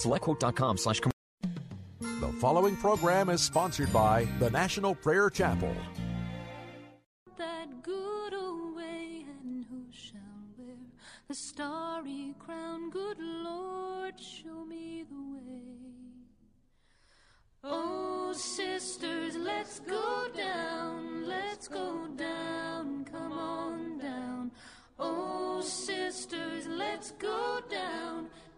SelectQuote.com slash The following program is sponsored by the National Prayer Chapel. that good old way, and who shall wear the starry crown? Good Lord, show me the way. Oh, sisters, let's go down, let's go down, come on down. Oh, sisters, let's go down,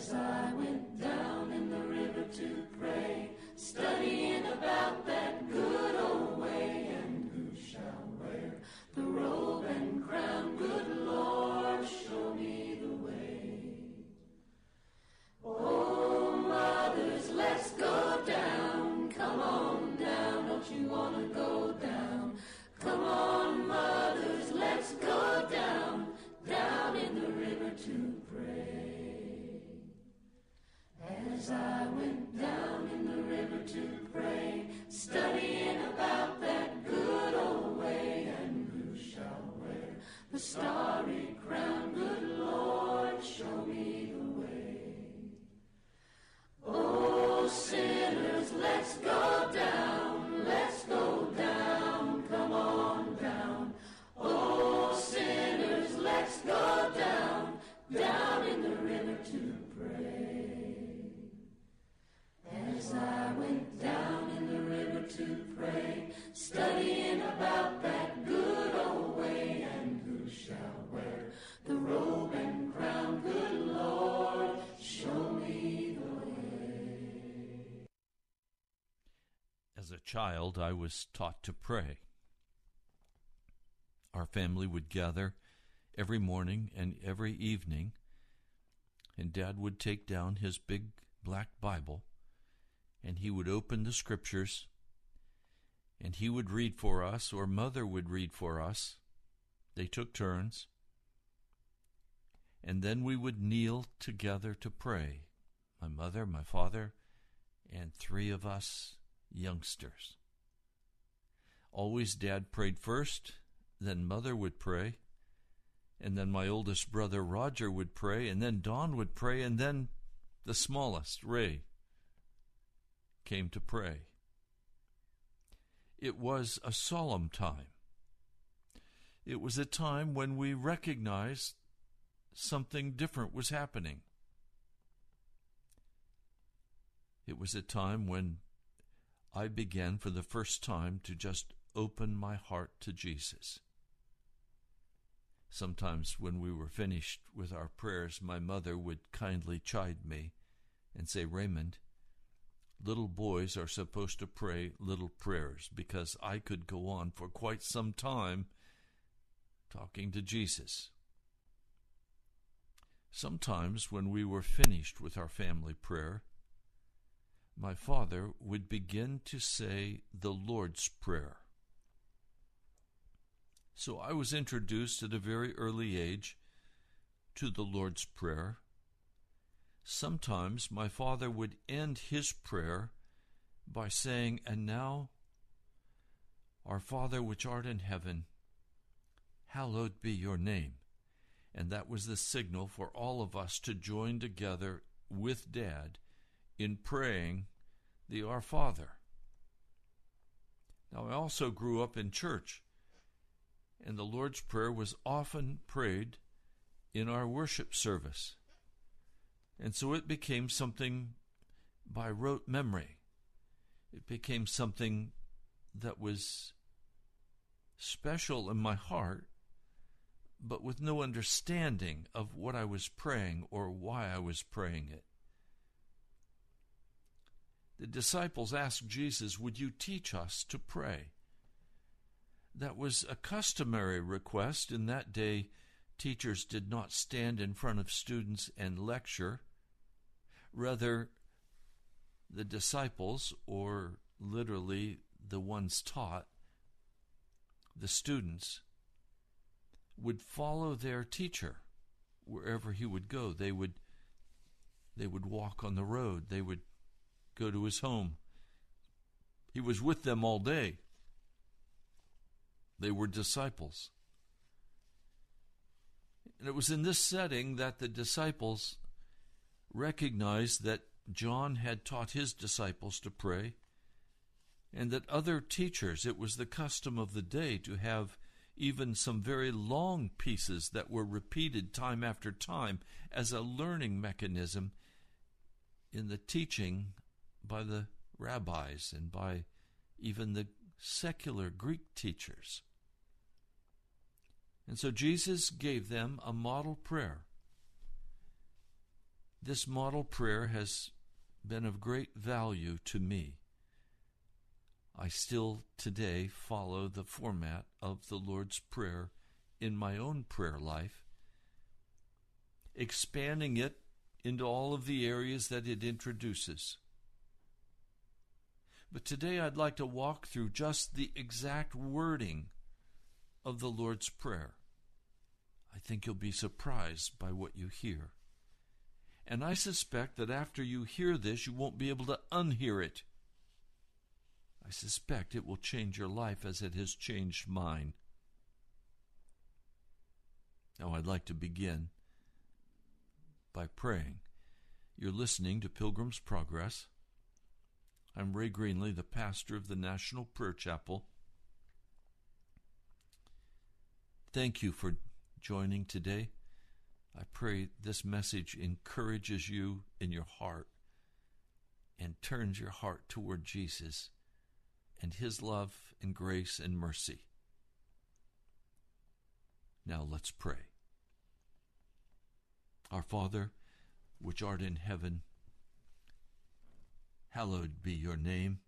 As I went down in the river to pray, studying I went down in the river to pray, studying about that good old way, and who shall wear the starry crown? Good Lord, show me the way. Oh, sinners, let's go down, I went down in the river to pray, studying about that good old way, and who shall wear the robe and crown? Good Lord, show me the way. As a child, I was taught to pray. Our family would gather every morning and every evening, and Dad would take down his big black Bible and he would open the scriptures and he would read for us, or Mother would read for us. They took turns. And then we would kneel together to pray my mother, my father, and three of us youngsters. Always Dad prayed first, then Mother would pray, and then my oldest brother Roger would pray, and then Don would pray, and then the smallest, Ray, came to pray. It was a solemn time. It was a time when we recognized something different was happening. It was a time when I began for the first time to just open my heart to Jesus. Sometimes, when we were finished with our prayers, my mother would kindly chide me and say, Raymond, little boys are supposed to pray little prayers because I could go on for quite some time talking to Jesus. Sometimes, when we were finished with our family prayer, my father would begin to say the Lord's Prayer. So I was introduced at a very early age to the Lord's Prayer. Sometimes my father would end his prayer by saying, And now, our Father which art in heaven, hallowed be your name. And that was the signal for all of us to join together with Dad in praying the Our Father. Now, I also grew up in church, and the Lord's Prayer was often prayed in our worship service. And so it became something by rote memory. It became something that was special in my heart, but with no understanding of what I was praying or why I was praying it. The disciples asked Jesus, Would you teach us to pray? That was a customary request. In that day, teachers did not stand in front of students and lecture. Rather, the disciples, or literally the ones taught, the students, would follow their teacher wherever he would go. They would they would walk on the road. They would go to his home. He was with them all day. They were disciples. And it was in this setting that the disciples recognized that John had taught his disciples to pray, and that other teachers, it was the custom of the day to have even some very long pieces that were repeated time after time as a learning mechanism in the teaching by the rabbis and by even the secular Greek teachers. And so Jesus gave them a model prayer. This model prayer has been of great value to me. I still today follow the format of the Lord's Prayer in my own prayer life, expanding it into all of the areas that it introduces. But today I'd like to walk through just the exact wording of the Lord's Prayer. I think you'll be surprised by what you hear. And I suspect that after you hear this, you won't be able to unhear it. I suspect it will change your life as it has changed mine. Now, I'd like to begin by praying. You're listening to Pilgrim's Progress. I'm Ray Greenley, the pastor of the National Prayer Chapel. Thank you for joining today. I pray this message encourages you in your heart and turns your heart toward Jesus and His love and grace and mercy. Now let's pray. Our Father, which art in heaven, hallowed be your name.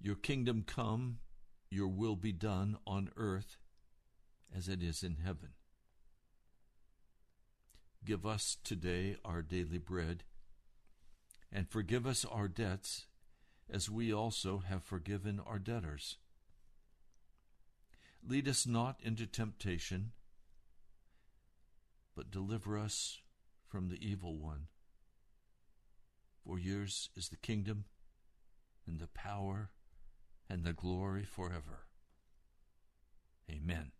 Your kingdom come, your will be done on earth as it is in heaven. Give us today our daily bread, and forgive us our debts as we also have forgiven our debtors. Lead us not into temptation, but deliver us from the evil one. For yours is the kingdom, and the power, and the glory forever. Amen.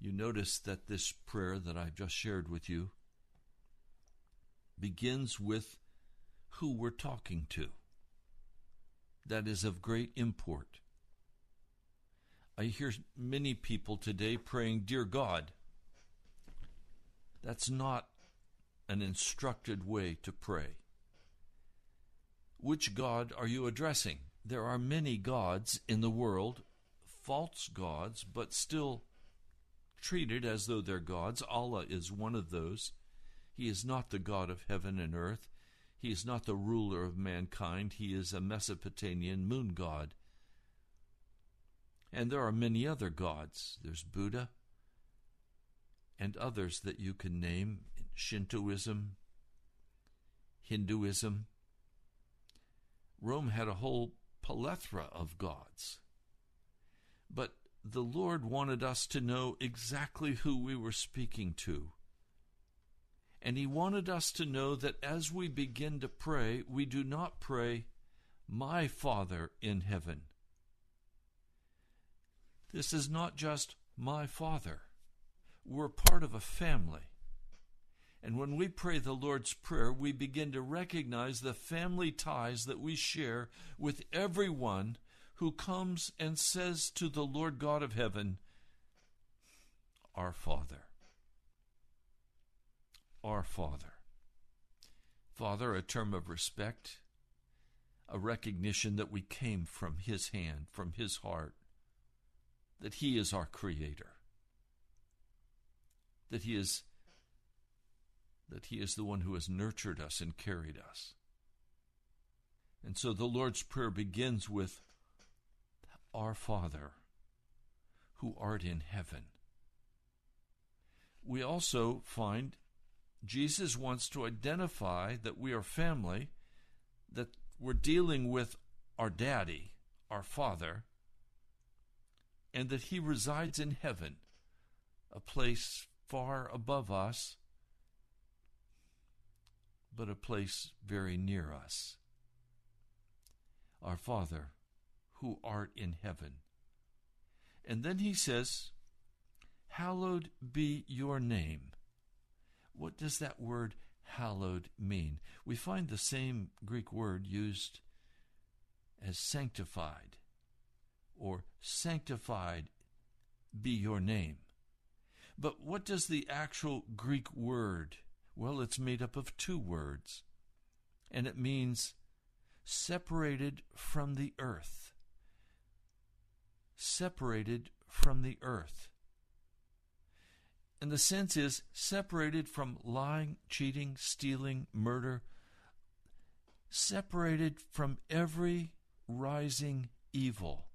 You notice that this prayer that I've just shared with you begins with who we're talking to. That is of great import. I hear many people today praying, Dear God. That's not an instructed way to pray. Which God are you addressing? There are many gods in the world, false gods, but still treated as though they're gods. Allah is one of those. He is not the God of heaven and earth. He is not the ruler of mankind. He is a Mesopotamian moon god. And there are many other gods. There's Buddha and others that you can name Shintoism, Hinduism. Rome had a whole plethora of gods. But the Lord wanted us to know exactly who we were speaking to. And He wanted us to know that as we begin to pray, we do not pray, My Father in heaven. This is not just my Father. We're part of a family. And when we pray the Lord's Prayer, we begin to recognize the family ties that we share with everyone who comes and says to the Lord God of heaven, Our Father. Our Father. Father, a term of respect, a recognition that we came from His hand, from His heart, that He is our Creator, that He is that He is the one who has nurtured us and carried us. And so the Lord's Prayer begins with Our Father, who art in heaven. We also find Jesus wants to identify that we are family, that we're dealing with our daddy, our father, and that he resides in heaven, a place far above us but a place very near us. Our Father, who art in heaven. And then he says, Hallowed be your name. What does that word hallowed mean? We find the same Greek word used as sanctified or sanctified be your name. But what does the actual Greek word well, it's made up of two words, and it means separated from the earth. Separated from the earth. And the sense is separated from lying, cheating, stealing, murder, separated from every rising evil.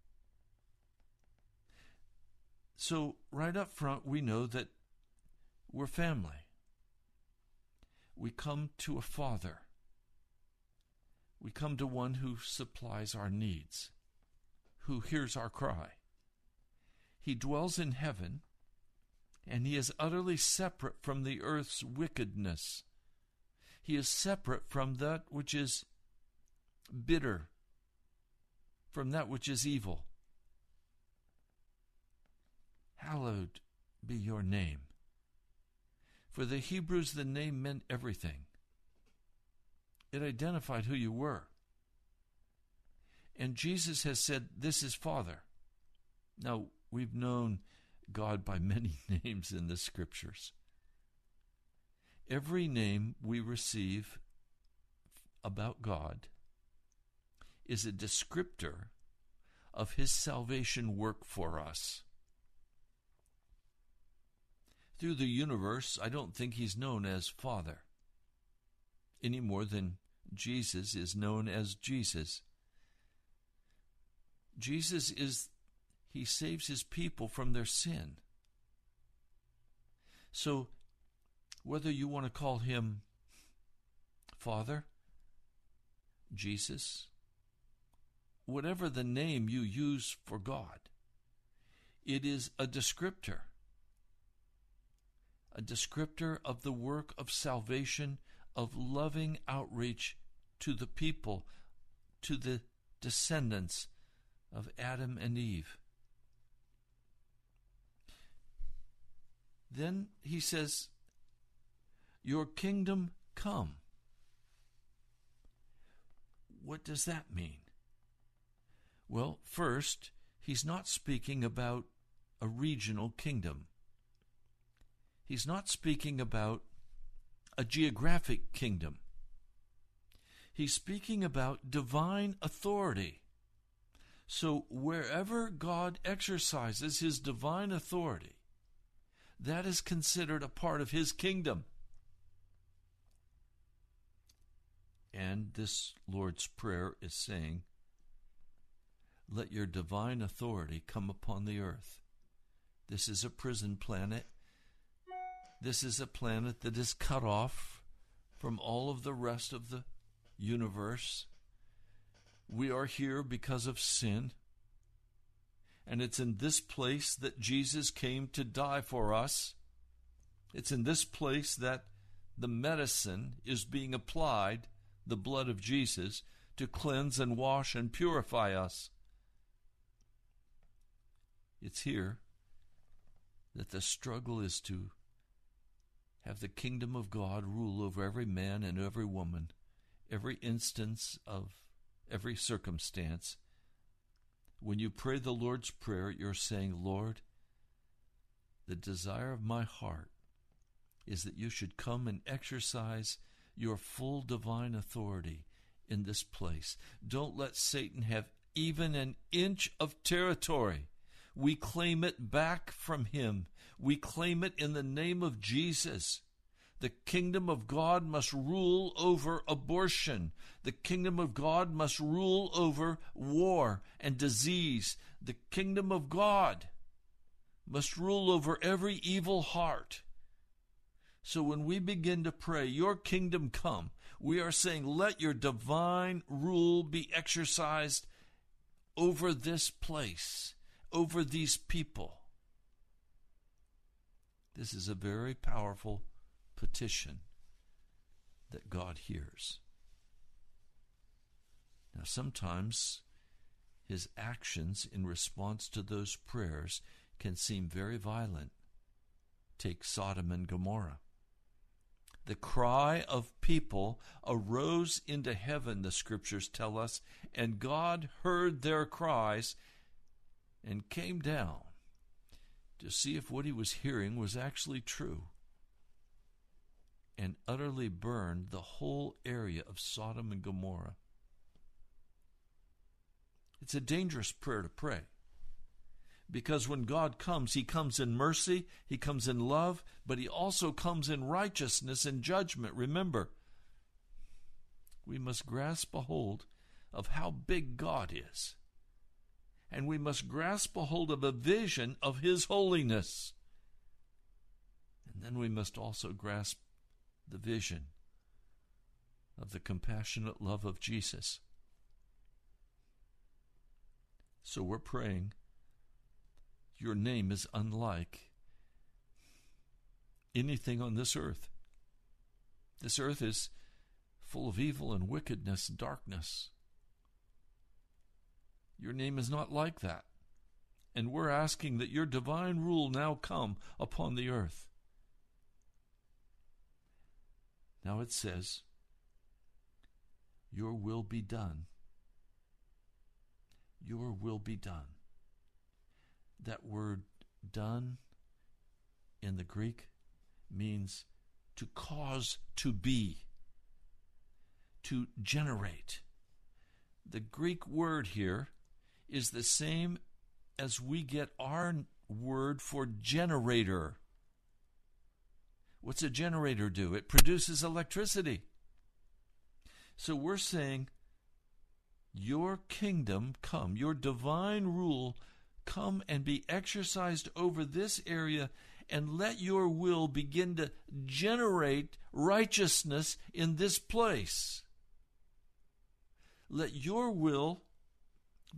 So, right up front, we know that we're family we come to a Father. We come to one who supplies our needs, who hears our cry. He dwells in heaven, and he is utterly separate from the earth's wickedness. He is separate from that which is bitter, from that which is evil. Hallowed be your name. For the Hebrews, the name meant everything, it identified who you were. And Jesus has said, This is Father. Now, we've known God by many names in the scriptures. Every name we receive about God is a descriptor of his salvation work for us through the universe, I don't think he's known as Father any more than Jesus is known as Jesus. Jesus is, he saves his people from their sin. So, whether you want to call him Father, Jesus, whatever the name you use for God, it is a descriptor a descriptor of the work of salvation, of loving outreach to the people, to the descendants of Adam and Eve. Then he says, Your kingdom come. What does that mean? Well, first, he's not speaking about a regional kingdom. He's not speaking about a geographic kingdom. He's speaking about divine authority. So, wherever God exercises his divine authority, that is considered a part of his kingdom. And this Lord's Prayer is saying, Let your divine authority come upon the earth. This is a prison planet. This is a planet that is cut off from all of the rest of the universe. We are here because of sin. And it's in this place that Jesus came to die for us. It's in this place that the medicine is being applied, the blood of Jesus, to cleanse and wash and purify us. It's here that the struggle is to have the kingdom of God rule over every man and every woman, every instance of every circumstance. When you pray the Lord's Prayer, you're saying, Lord, the desire of my heart is that you should come and exercise your full divine authority in this place. Don't let Satan have even an inch of territory. We claim it back from him. We claim it in the name of Jesus. The kingdom of God must rule over abortion. The kingdom of God must rule over war and disease. The kingdom of God must rule over every evil heart. So when we begin to pray, Your kingdom come, we are saying, Let your divine rule be exercised over this place, over these people. This is a very powerful petition that God hears. Now, sometimes his actions in response to those prayers can seem very violent. Take Sodom and Gomorrah. The cry of people arose into heaven, the scriptures tell us, and God heard their cries and came down to see if what he was hearing was actually true and utterly burned the whole area of Sodom and Gomorrah. It's a dangerous prayer to pray. Because when God comes, He comes in mercy, He comes in love, but He also comes in righteousness and judgment. Remember, we must grasp a hold of how big God is. And we must grasp a hold of a vision of His holiness. And then we must also grasp the vision of the compassionate love of Jesus. So we're praying. Your name is unlike anything on this earth. This earth is full of evil and wickedness, and darkness. Your name is not like that. And we're asking that your divine rule now come upon the earth. Now it says, Your will be done. Your will be done. That word done in the Greek means to cause to be, to generate. The Greek word here is the same as we get our word for generator. What's a generator do? It produces electricity. So we're saying, Your kingdom come, your divine rule come and be exercised over this area, and let your will begin to generate righteousness in this place. Let your will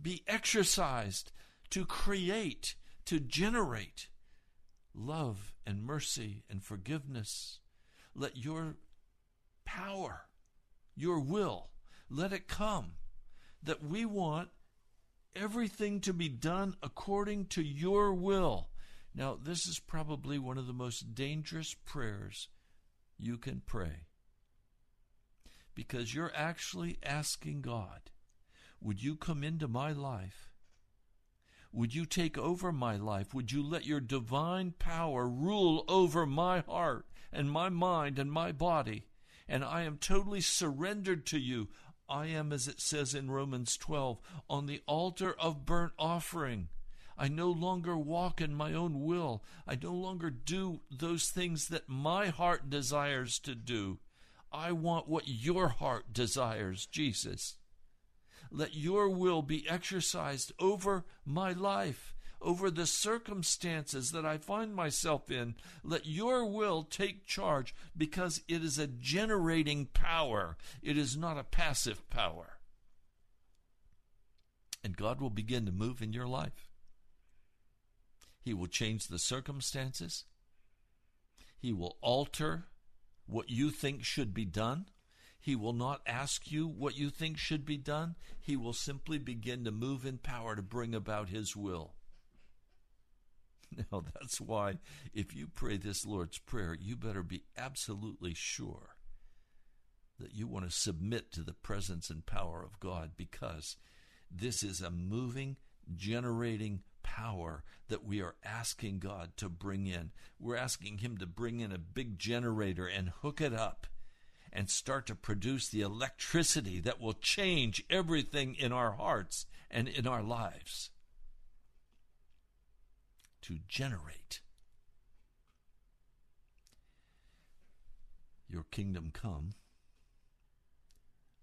be exercised to create, to generate love and mercy and forgiveness. Let your power, your will, let it come. That we want everything to be done according to your will. Now, this is probably one of the most dangerous prayers you can pray because you're actually asking God, Would you come into my life? Would you take over my life? Would you let your divine power rule over my heart and my mind and my body? And I am totally surrendered to you. I am, as it says in Romans 12, on the altar of burnt offering. I no longer walk in my own will. I no longer do those things that my heart desires to do. I want what your heart desires, Jesus. Let your will be exercised over my life, over the circumstances that I find myself in. Let your will take charge because it is a generating power, it is not a passive power. And God will begin to move in your life. He will change the circumstances. He will alter what you think should be done. He will not ask you what you think should be done. He will simply begin to move in power to bring about His will. Now, that's why if you pray this Lord's Prayer, you better be absolutely sure that you want to submit to the presence and power of God because this is a moving, generating power that we are asking God to bring in. We're asking Him to bring in a big generator and hook it up and start to produce the electricity that will change everything in our hearts and in our lives. To generate. Your kingdom come,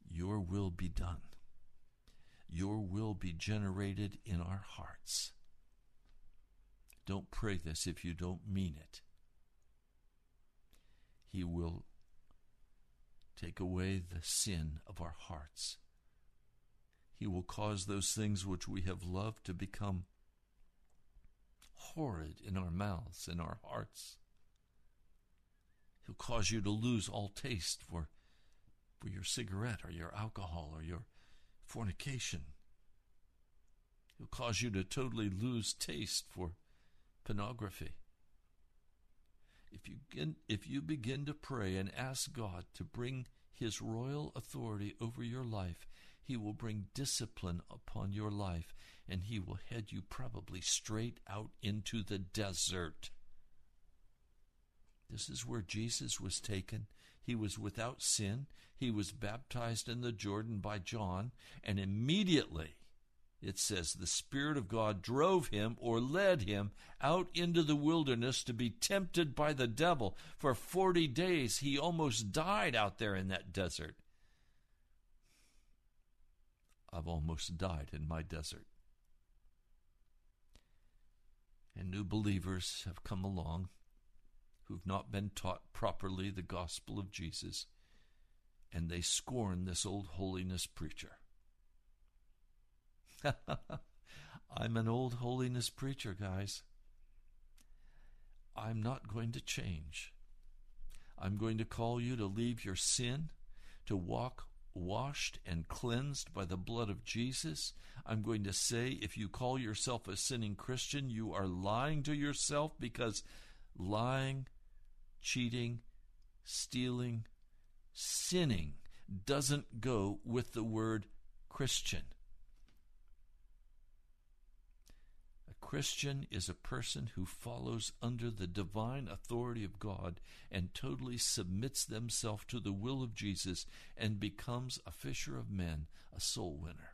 your will be done. Your will be generated in our hearts. Don't pray this if you don't mean it. He will take away the sin of our hearts. He will cause those things which we have loved to become horrid in our mouths, in our hearts. He'll cause you to lose all taste for, for your cigarette or your alcohol or your fornication. He'll cause you to totally lose taste for pornography. If you, begin, if you begin to pray and ask God to bring His royal authority over your life, He will bring discipline upon your life and He will head you probably straight out into the desert. This is where Jesus was taken. He was without sin. He was baptized in the Jordan by John, and immediately it says the Spirit of God drove him or led him out into the wilderness to be tempted by the devil. For 40 days, he almost died out there in that desert. I've almost died in my desert. And new believers have come along who've not been taught properly the gospel of Jesus, and they scorn this old holiness preacher. I'm an old holiness preacher, guys. I'm not going to change. I'm going to call you to leave your sin, to walk washed and cleansed by the blood of Jesus. I'm going to say, if you call yourself a sinning Christian, you are lying to yourself because lying, cheating, stealing, sinning doesn't go with the word Christian. Christian is a person who follows under the divine authority of God and totally submits themselves to the will of Jesus and becomes a fisher of men, a soul winner.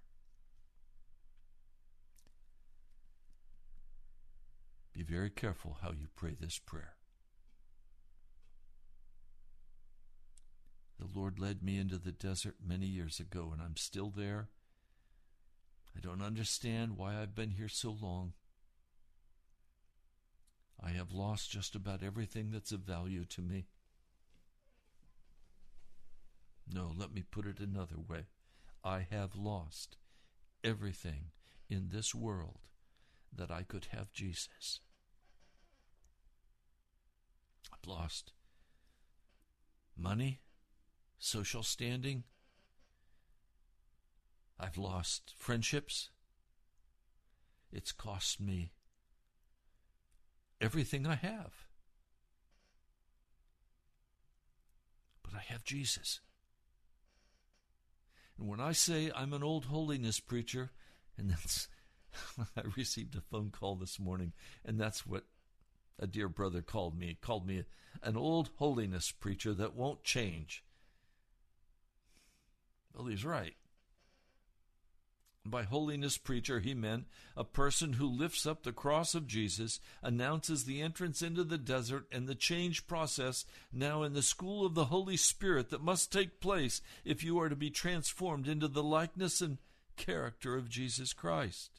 Be very careful how you pray this prayer. The Lord led me into the desert many years ago, and I'm still there. I don't understand why I've been here so long. I have lost just about everything that's of value to me. No, let me put it another way. I have lost everything in this world that I could have Jesus. I've lost money, social standing. I've lost friendships. It's cost me everything I have. But I have Jesus. And when I say I'm an old holiness preacher, and that's, I received a phone call this morning, and that's what a dear brother called me. He called me an old holiness preacher that won't change. Well, he's right. By holiness preacher, he meant a person who lifts up the cross of Jesus, announces the entrance into the desert and the change process now in the school of the Holy Spirit that must take place if you are to be transformed into the likeness and character of Jesus Christ.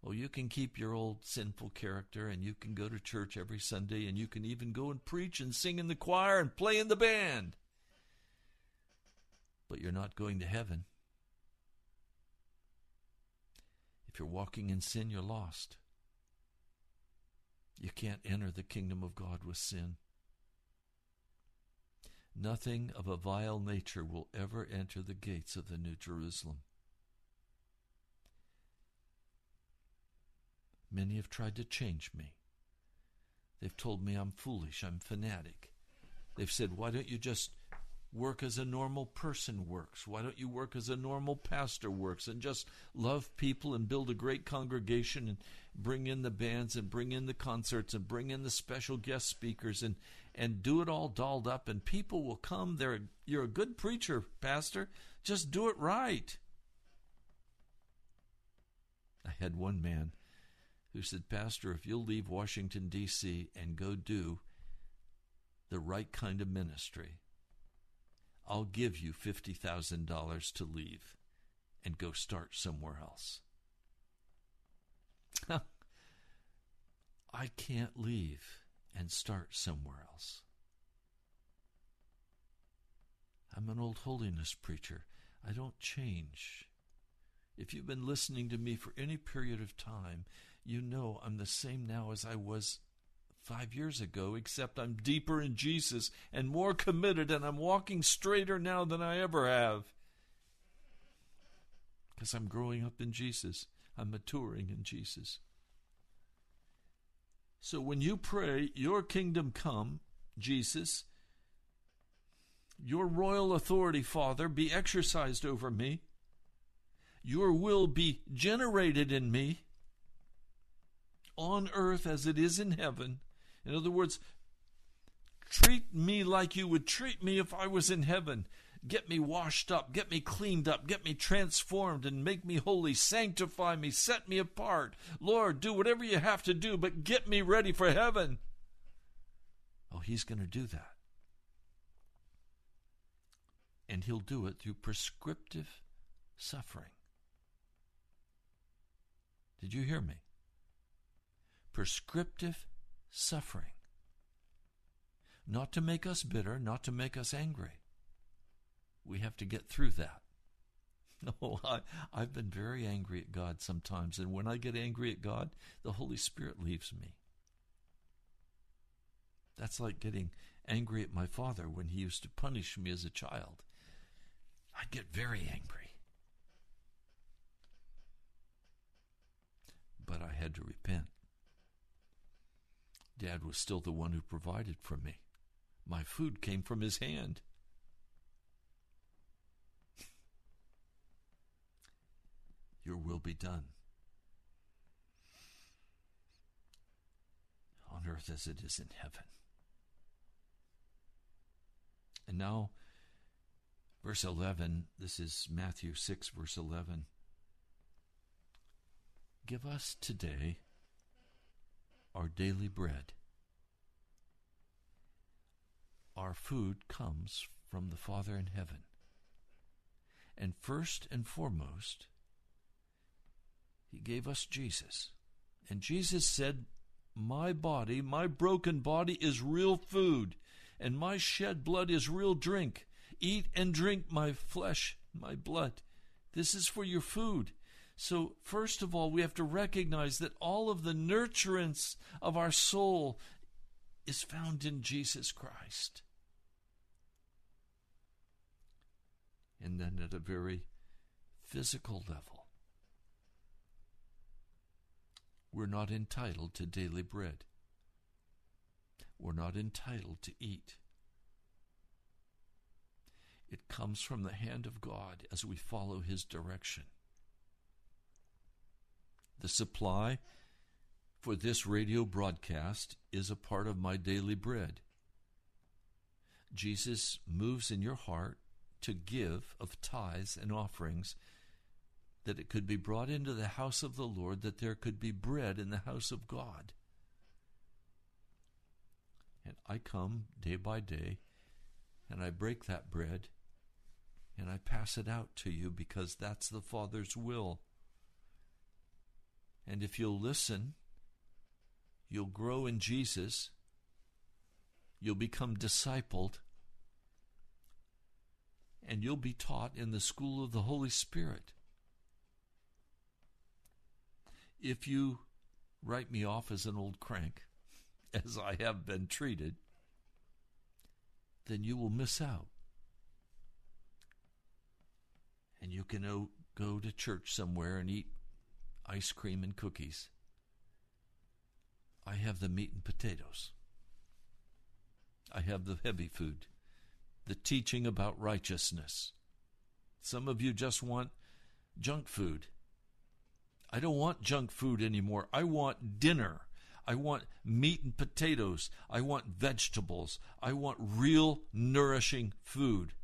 Well, you can keep your old sinful character and you can go to church every Sunday and you can even go and preach and sing in the choir and play in the band. But you're not going to heaven If you're walking in sin, you're lost. You can't enter the kingdom of God with sin. Nothing of a vile nature will ever enter the gates of the New Jerusalem. Many have tried to change me. They've told me I'm foolish, I'm fanatic. They've said, Why don't you just work as a normal person works? Why don't you work as a normal pastor works and just love people and build a great congregation and bring in the bands and bring in the concerts and bring in the special guest speakers and and do it all dolled up and people will come there. You're a good preacher pastor. Just do it right. I had one man who said pastor if you'll leave washington d.c and go do the right kind of ministry i'll give you $50000 to leave and go start somewhere else I can't leave and start somewhere else. I'm an old holiness preacher. I don't change. If you've been listening to me for any period of time, you know I'm the same now as I was five years ago, except I'm deeper in Jesus and more committed, and I'm walking straighter now than I ever have. Because I'm growing up in Jesus, I'm maturing in Jesus. So when you pray, Your kingdom come, Jesus, Your royal authority, Father, be exercised over me, Your will be generated in me on earth as it is in heaven. In other words, treat me like you would treat me if I was in heaven. Get me washed up, get me cleaned up, get me transformed, and make me holy. Sanctify me, set me apart. Lord, do whatever you have to do, but get me ready for heaven. Oh, He's going to do that. And He'll do it through prescriptive suffering. Did you hear me? Prescriptive suffering. Not to make us bitter, not to make us angry we have to get through that. No, I, I've been very angry at God sometimes, and when I get angry at God, the Holy Spirit leaves me. That's like getting angry at my father when he used to punish me as a child. I'd get very angry. But I had to repent. Dad was still the one who provided for me. My food came from his hand. your will be done on earth as it is in heaven. And now, verse 11, this is Matthew 6, verse 11. Give us today our daily bread. Our food comes from the Father in heaven. And first and foremost, he gave us Jesus. And Jesus said, My body, my broken body, is real food, and my shed blood is real drink. Eat and drink my flesh, my blood. This is for your food. So, first of all, we have to recognize that all of the nurturance of our soul is found in Jesus Christ. And then at a very physical level, We're not entitled to daily bread. We're not entitled to eat. It comes from the hand of God as we follow His direction. The supply for this radio broadcast is a part of my daily bread. Jesus moves in your heart to give of tithes and offerings that it could be brought into the house of the Lord, that there could be bread in the house of God. And I come day by day and I break that bread and I pass it out to you because that's the Father's will. And if you'll listen, you'll grow in Jesus, you'll become discipled, and you'll be taught in the school of the Holy Spirit. if you write me off as an old crank, as I have been treated, then you will miss out. And you can go to church somewhere and eat ice cream and cookies. I have the meat and potatoes. I have the heavy food, the teaching about righteousness. Some of you just want junk food. I don't want junk food anymore. I want dinner. I want meat and potatoes. I want vegetables. I want real nourishing food.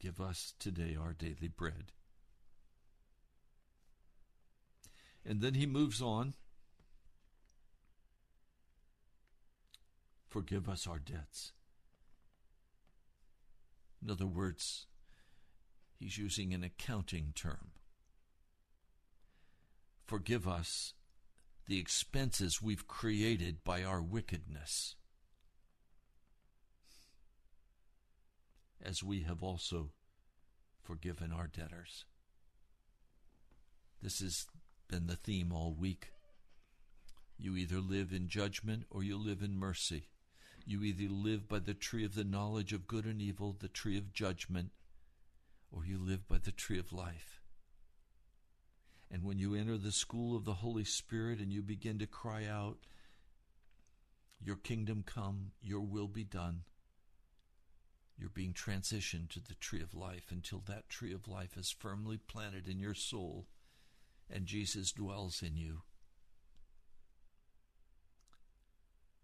Give us today our daily bread. And then he moves on. Forgive us our debts. In other words, he's using an accounting term. Forgive us the expenses we've created by our wickedness, as we have also forgiven our debtors. This has been the theme all week. You either live in judgment or you live in mercy. You either live by the tree of the knowledge of good and evil, the tree of judgment, or you live by the tree of life. And when you enter the school of the Holy Spirit and you begin to cry out, Your kingdom come, your will be done, you're being transitioned to the tree of life until that tree of life is firmly planted in your soul and Jesus dwells in you.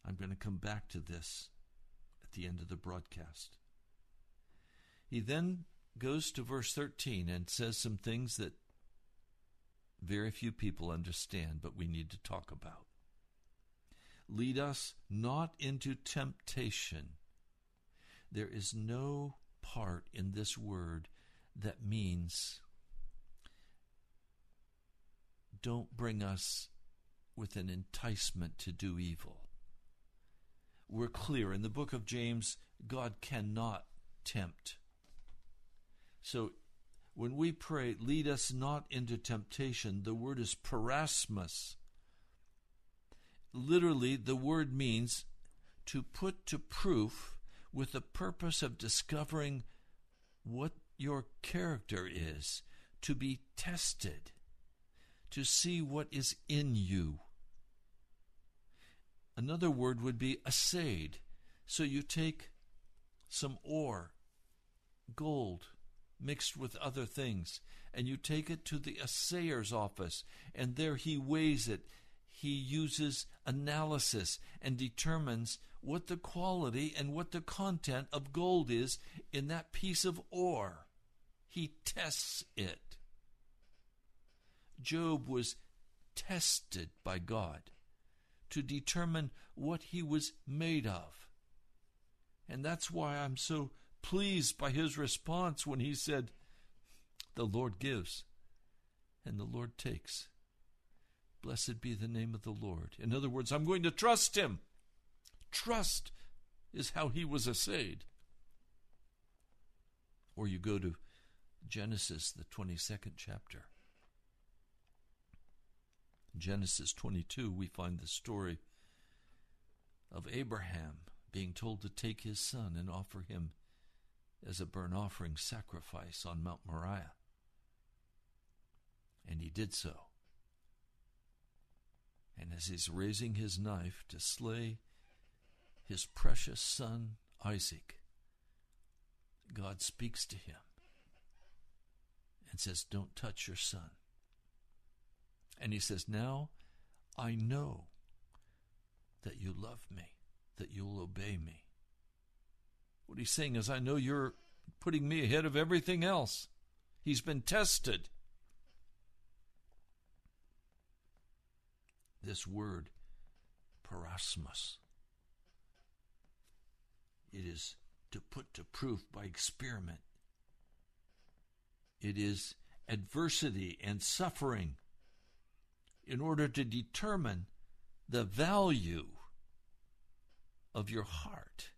I'm going to come back to this at the end of the broadcast. He then goes to verse 13 and says some things that very few people understand, but we need to talk about. Lead us not into temptation. There is no part in this word that means don't bring us with an enticement to do evil. We're clear in the book of James, God cannot tempt. So when we pray, lead us not into temptation, the word is peirasmos. Literally, the word means to put to proof with the purpose of discovering what your character is, to be tested, to see what is in you. Another word would be assayed. So you take some ore, gold, mixed with other things, and you take it to the assayer's office, and there he weighs it. He uses analysis and determines what the quality and what the content of gold is in that piece of ore. He tests it. Job was tested by God to determine what he was made of. And that's why I'm so pleased by his response when he said, The Lord gives and the Lord takes. Blessed be the name of the Lord. In other words, I'm going to trust him. Trust is how he was assayed. Or you go to Genesis, the 22nd chapter. Genesis 22, we find the story of Abraham being told to take his son and offer him as a burnt offering sacrifice on Mount Moriah. And he did so. And as he's raising his knife to slay his precious son Isaac, God speaks to him and says, Don't touch your son. And he says, Now I know that you love me, that you'll obey me. What he's saying is, I know you're putting me ahead of everything else. He's been tested. This word, peirasmos, it is to put to proof by experiment. It is adversity and suffering in order to determine the value of your heart.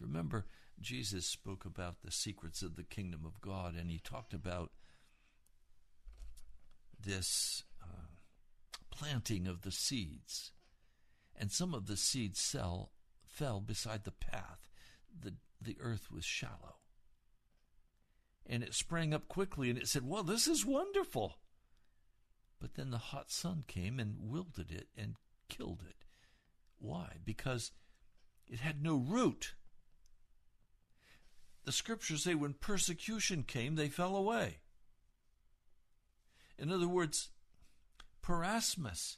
Remember, Jesus spoke about the secrets of the kingdom of God, and he talked about this planting of the seeds. And some of the seeds fell, fell beside the path. The, the earth was shallow. And it sprang up quickly, and it said, Well, this is wonderful. But then the hot sun came and wilted it and killed it. Why? Because it had no root. The scriptures say when persecution came, they fell away. In other words, peirasmos.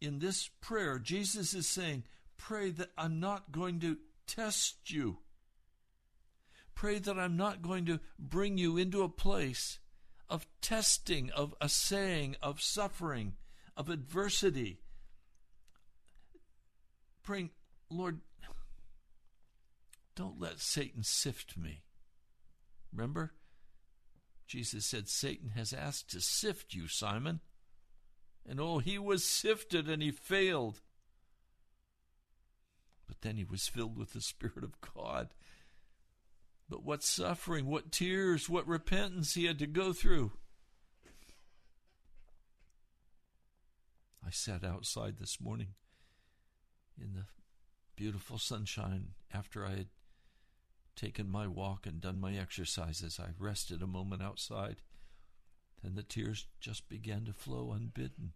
In this prayer, Jesus is saying, Pray that I'm not going to test you. Pray that I'm not going to bring you into a place of testing, of assaying, of suffering, of adversity. Praying, Lord, don't let Satan sift me. Remember? Jesus said, Satan has asked to sift you, Simon. And oh, he was sifted and he failed. But then he was filled with the Spirit of God. But what suffering, what tears, what repentance he had to go through. I sat outside this morning in the beautiful sunshine after I had taken my walk and done my exercises. I rested a moment outside, and the tears just began to flow unbidden.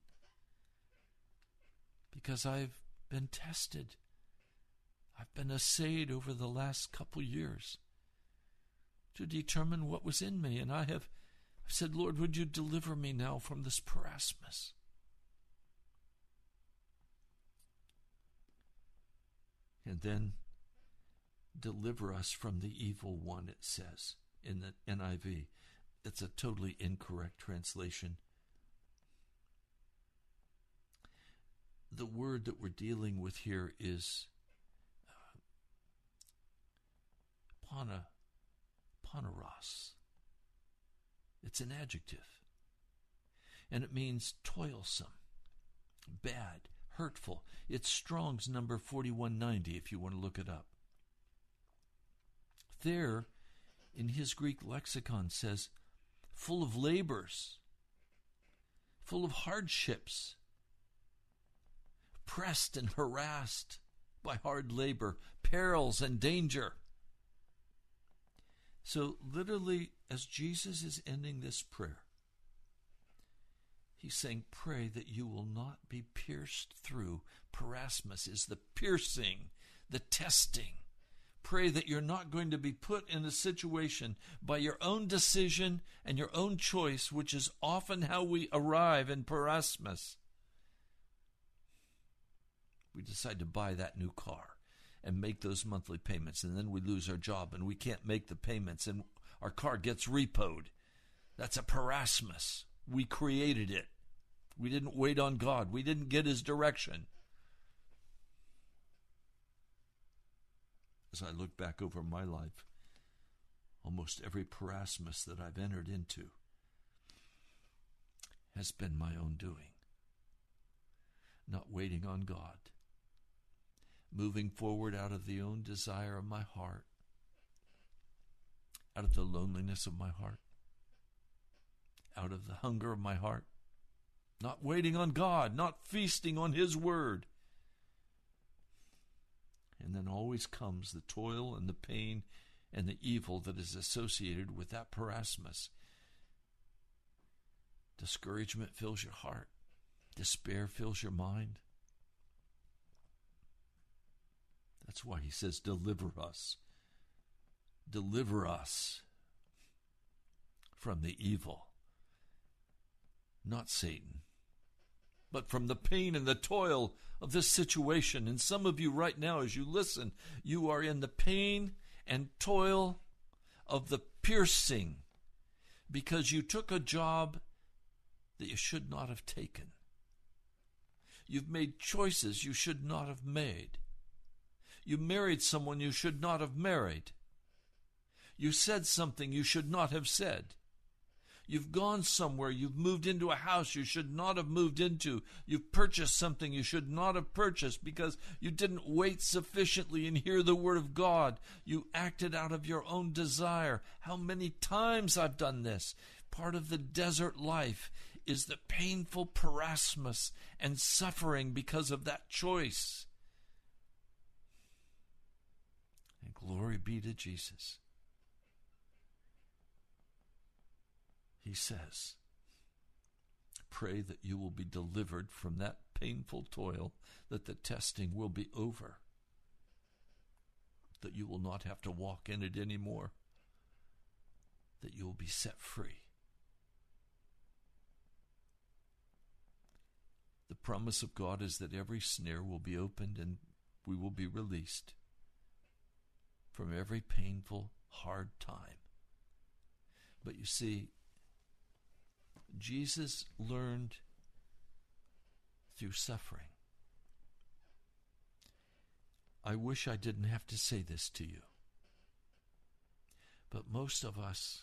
Because I've been tested. I've been assayed over the last couple years to determine what was in me, and I have said, Lord, would you deliver me now from this peirasmos? And then deliver us from the evil one, it says in the NIV. It's a totally incorrect translation. The word that we're dealing with here is uh, pana, poneros. It's an adjective. And it means toilsome, bad, hurtful. It's Strong's number 4190 if you want to look it up there in his Greek lexicon says full of labors, full of hardships, pressed and harassed by hard labor, perils and danger. So, literally, as Jesus is ending this prayer, he's saying, Pray that you will not be pierced through. Peirasmos is the piercing, the testing pray that you're not going to be put in a situation by your own decision and your own choice, which is often how we arrive in peirasmos. We decide to buy that new car and make those monthly payments, and then we lose our job and we can't make the payments, and our car gets repoed. That's a peirasmos. We created it. We didn't wait on God. We didn't get His direction. As I look back over my life, almost every peirasmos that I've entered into has been my own doing. Not waiting on God, moving forward out of the own desire of my heart, out of the loneliness of my heart, out of the hunger of my heart, not waiting on God, not feasting on His Word, and then always comes the toil and the pain and the evil that is associated with that peirasmos. Discouragement fills your heart, despair fills your mind. That's why he says, Deliver us. Deliver us from the evil. Not Satan, but from the pain and the toil of this situation. And some of you right now, as you listen, you are in the pain and toil of the piercing because you took a job that you should not have taken. You've made choices you should not have made. You married someone you should not have married. You said something you should not have said. You've gone somewhere. You've moved into a house you should not have moved into. You've purchased something you should not have purchased because you didn't wait sufficiently and hear the word of God. You acted out of your own desire. How many times I've done this? Part of the desert life is the painful peirasmos and suffering because of that choice. And glory be to Jesus. He says, Pray that you will be delivered from that painful toil, that the testing will be over, that you will not have to walk in it anymore, that you will be set free. The promise of God is that every snare will be opened and we will be released from every painful, hard time. But you see, Jesus learned through suffering. I wish I didn't have to say this to you. But most of us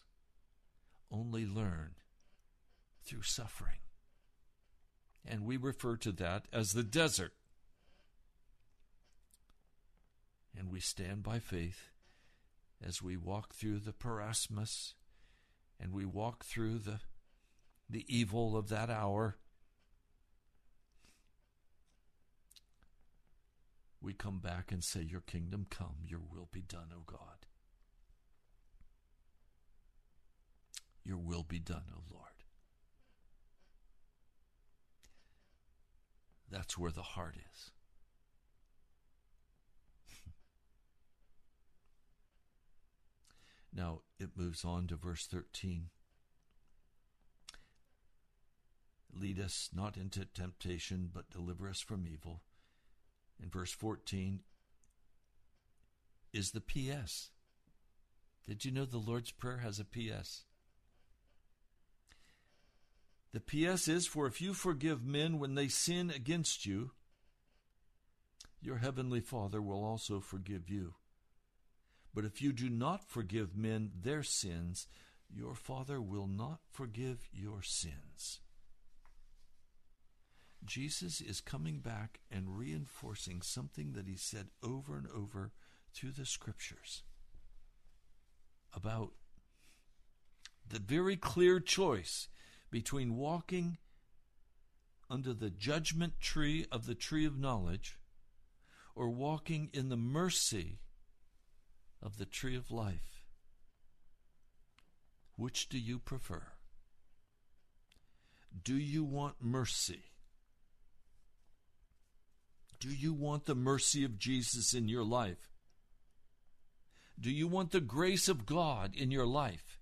only learn through suffering. And we refer to that as the desert. And we stand by faith as we walk through the peirasmos and we walk through the the evil of that hour. We come back and say, Your kingdom come, your will be done, O God. Your will be done, O Lord. That's where the heart is. now it moves on to verse 13. Lead us not into temptation, but deliver us from evil. In verse 14 is the PS. Did you know the Lord's Prayer has a PS? The PS is For if you forgive men when they sin against you, your heavenly Father will also forgive you. But if you do not forgive men their sins, your Father will not forgive your sins. Jesus is coming back and reinforcing something that he said over and over through the scriptures about the very clear choice between walking under the judgment tree of the tree of knowledge or walking in the mercy of the tree of life. Which do you prefer? Do you want mercy? Do you want the mercy of Jesus in your life? Do you want the grace of God in your life?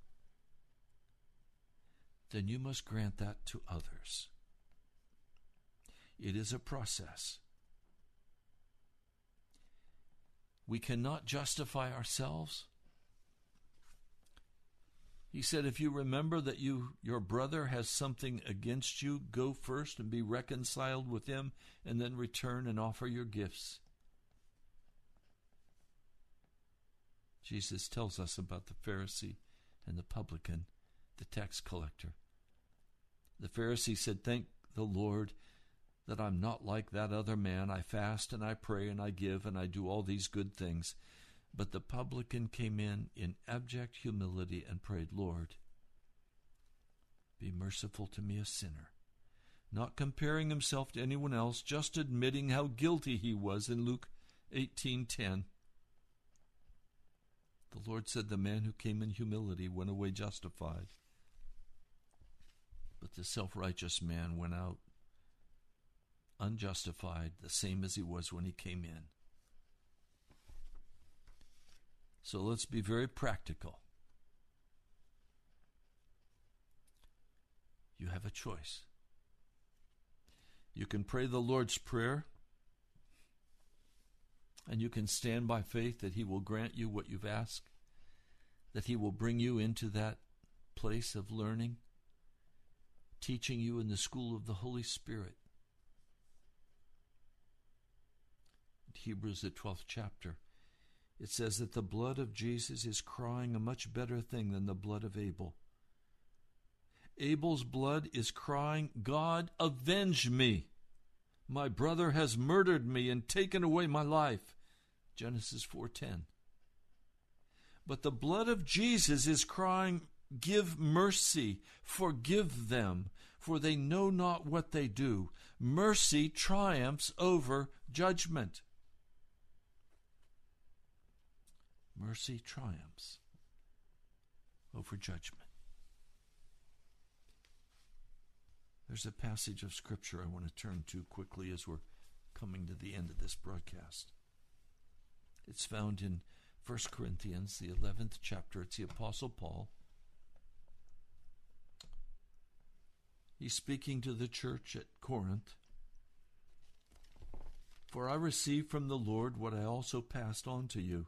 Then you must grant that to others. It is a process. We cannot justify ourselves. He said, If you remember that you, your brother has something against you, go first and be reconciled with him, and then return and offer your gifts. Jesus tells us about the Pharisee and the publican, the tax collector. The Pharisee said, Thank the Lord that I'm not like that other man. I fast and I pray and I give and I do all these good things. But the publican came in in abject humility and prayed, Lord, be merciful to me, a sinner. Not comparing himself to anyone else, just admitting how guilty he was in Luke 18:10. The Lord said the man who came in humility went away justified. But the self-righteous man went out unjustified, the same as he was when he came in. So let's be very practical. You have a choice. You can pray the Lord's Prayer, and you can stand by faith that He will grant you what you've asked, that He will bring you into that place of learning, teaching you in the school of the Holy Spirit. Hebrews, the 12th chapter it says that the blood of Jesus is crying a much better thing than the blood of Abel. Abel's blood is crying, God, avenge me. My brother has murdered me and taken away my life. Genesis 4:10. But the blood of Jesus is crying, Give mercy, forgive them, for they know not what they do. Mercy triumphs over judgment. Mercy triumphs over judgment. There's a passage of Scripture I want to turn to quickly as we're coming to the end of this broadcast. It's found in 1 Corinthians, the 11th chapter. It's the Apostle Paul. He's speaking to the church at Corinth. For I received from the Lord what I also passed on to you.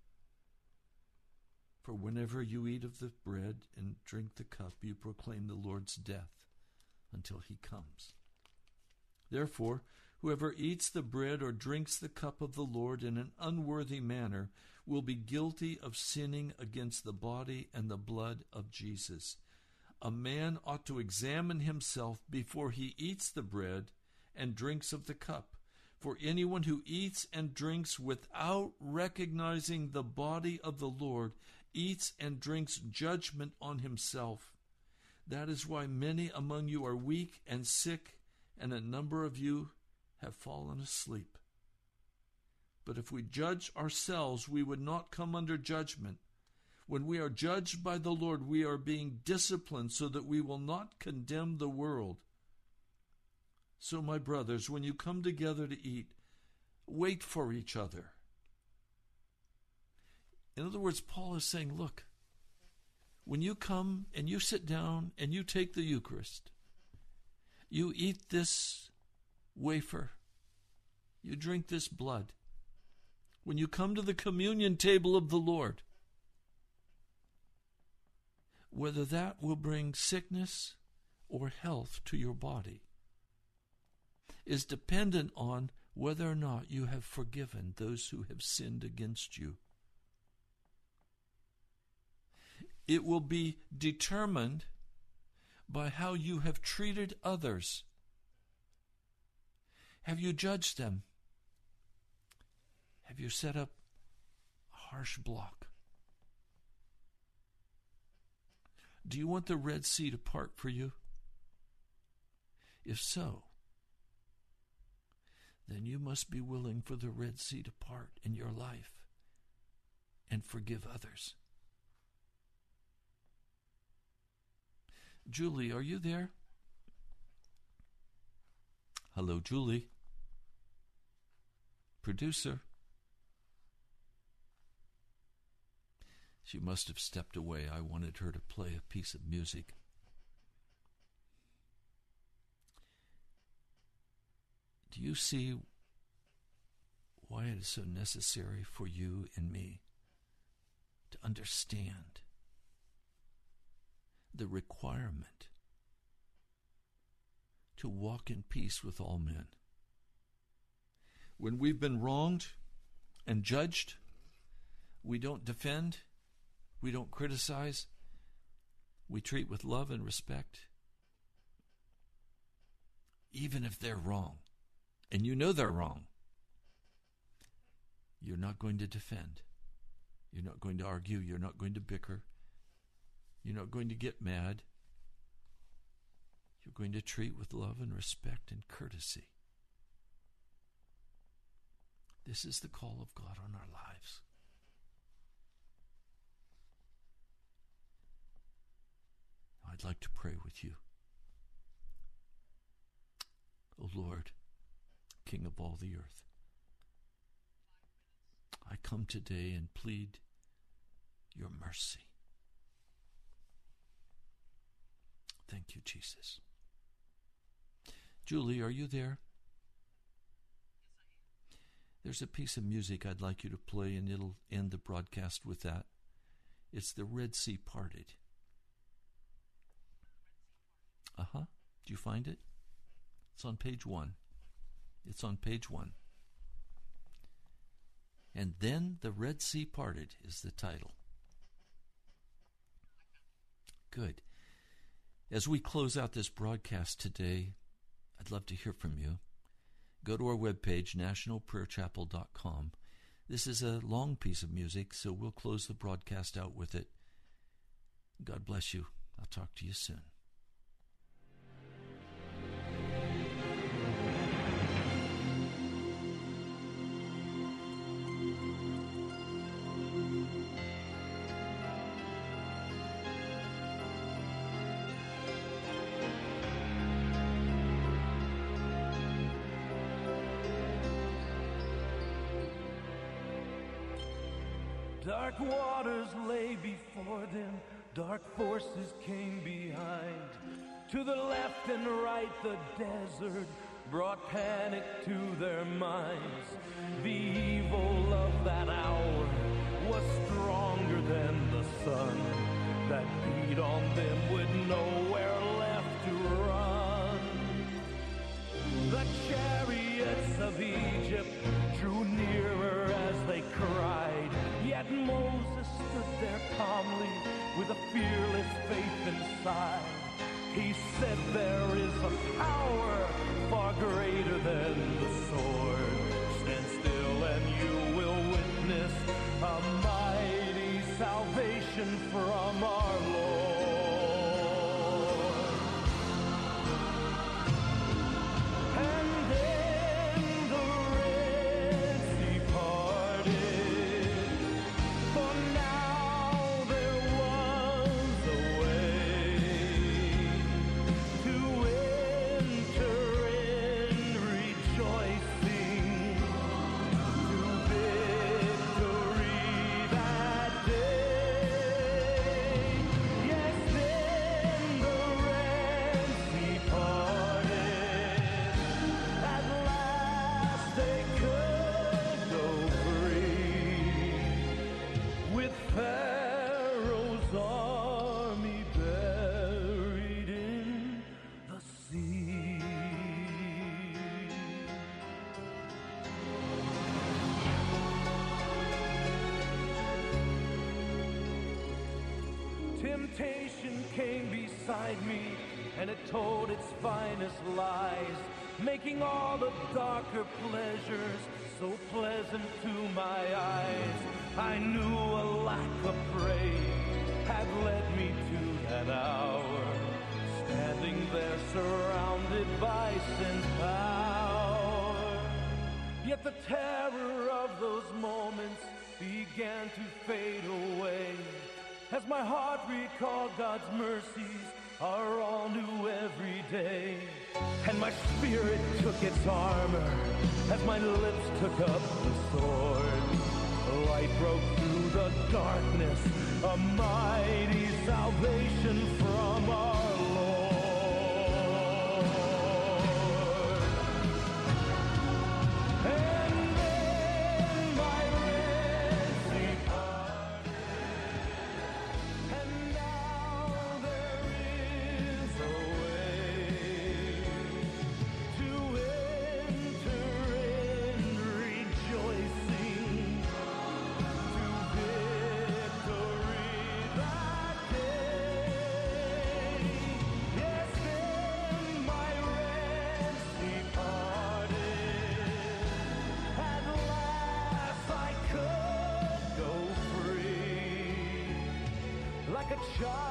For whenever you eat of the bread and drink the cup, you proclaim the Lord's death until he comes. Therefore, whoever eats the bread or drinks the cup of the Lord in an unworthy manner will be guilty of sinning against the body and the blood of Jesus a man ought to examine himself before he eats the bread and drinks of the cup. For anyone who eats and drinks without recognizing the body of the Lord eats and drinks judgment on himself. That is why many among you are weak and sick, and a number of you have fallen asleep. But if we judge ourselves, we would not come under judgment. When we are judged by the Lord, we are being disciplined so that we will not condemn the world. So, my brothers, when you come together to eat, wait for each other. In other words, Paul is saying, look, when you come and you sit down and you take the Eucharist, you eat this wafer, you drink this blood. When you come to the communion table of the Lord, whether that will bring sickness or health to your body is dependent on whether or not you have forgiven those who have sinned against you. It will be determined by how you have treated others. Have you judged them? Have you set up a harsh block? Do you want the Red Sea to part for you? If so, then you must be willing for the Red Sea to part in your life and forgive others. Julie, are you there? Hello, Julie. Producer. She must have stepped away. I wanted her to play a piece of music. Do you see why it is so necessary for you and me to understand the requirement to walk in peace with all men? When we've been wronged and judged, we don't defend we don't criticize. We treat with love and respect. Even if they're wrong, and you know they're wrong, you're not going to defend. You're not going to argue. You're not going to bicker. You're not going to get mad. You're going to treat with love and respect and courtesy. This is the call of God on our lives. I'd like to pray with you. O oh Lord, King of all the earth, I come today and plead your mercy. Thank you, Jesus. Julie, are you there? There's a piece of music I'd like you to play, and it'll end the broadcast with that. It's The Red Sea Parted. Uh huh. Do you find it? It's on page one. It's on page one. And then the Red Sea parted is the title. Good. As we close out this broadcast today, I'd love to hear from you. Go to our webpage, nationalprayerchapel.com. This is a long piece of music, so we'll close the broadcast out with it. God bless you. I'll talk to you soon. Waters lay before them, dark forces came behind. To the left and right, the desert brought panic to their minds. The evil of that hour was stronger than the sun that beat on them with nowhere left to run. The chariots of Egypt drew nearer as they cried. Yet Moses stood there calmly with a fearless faith inside. He said, There is a power far greater than the sword. Stand still and you will witness a mighty salvation from me and it told its finest lies, making all the darker pleasures so pleasant to my eyes. I knew a lack of praise had led me to that hour, standing there surrounded by sin's power. Yet the terror of those moments began to fade away as my heart recalled God's mercies are all new every day. And my spirit took its armor as my lips took up the sword. Light broke through the darkness, a mighty salvation from our child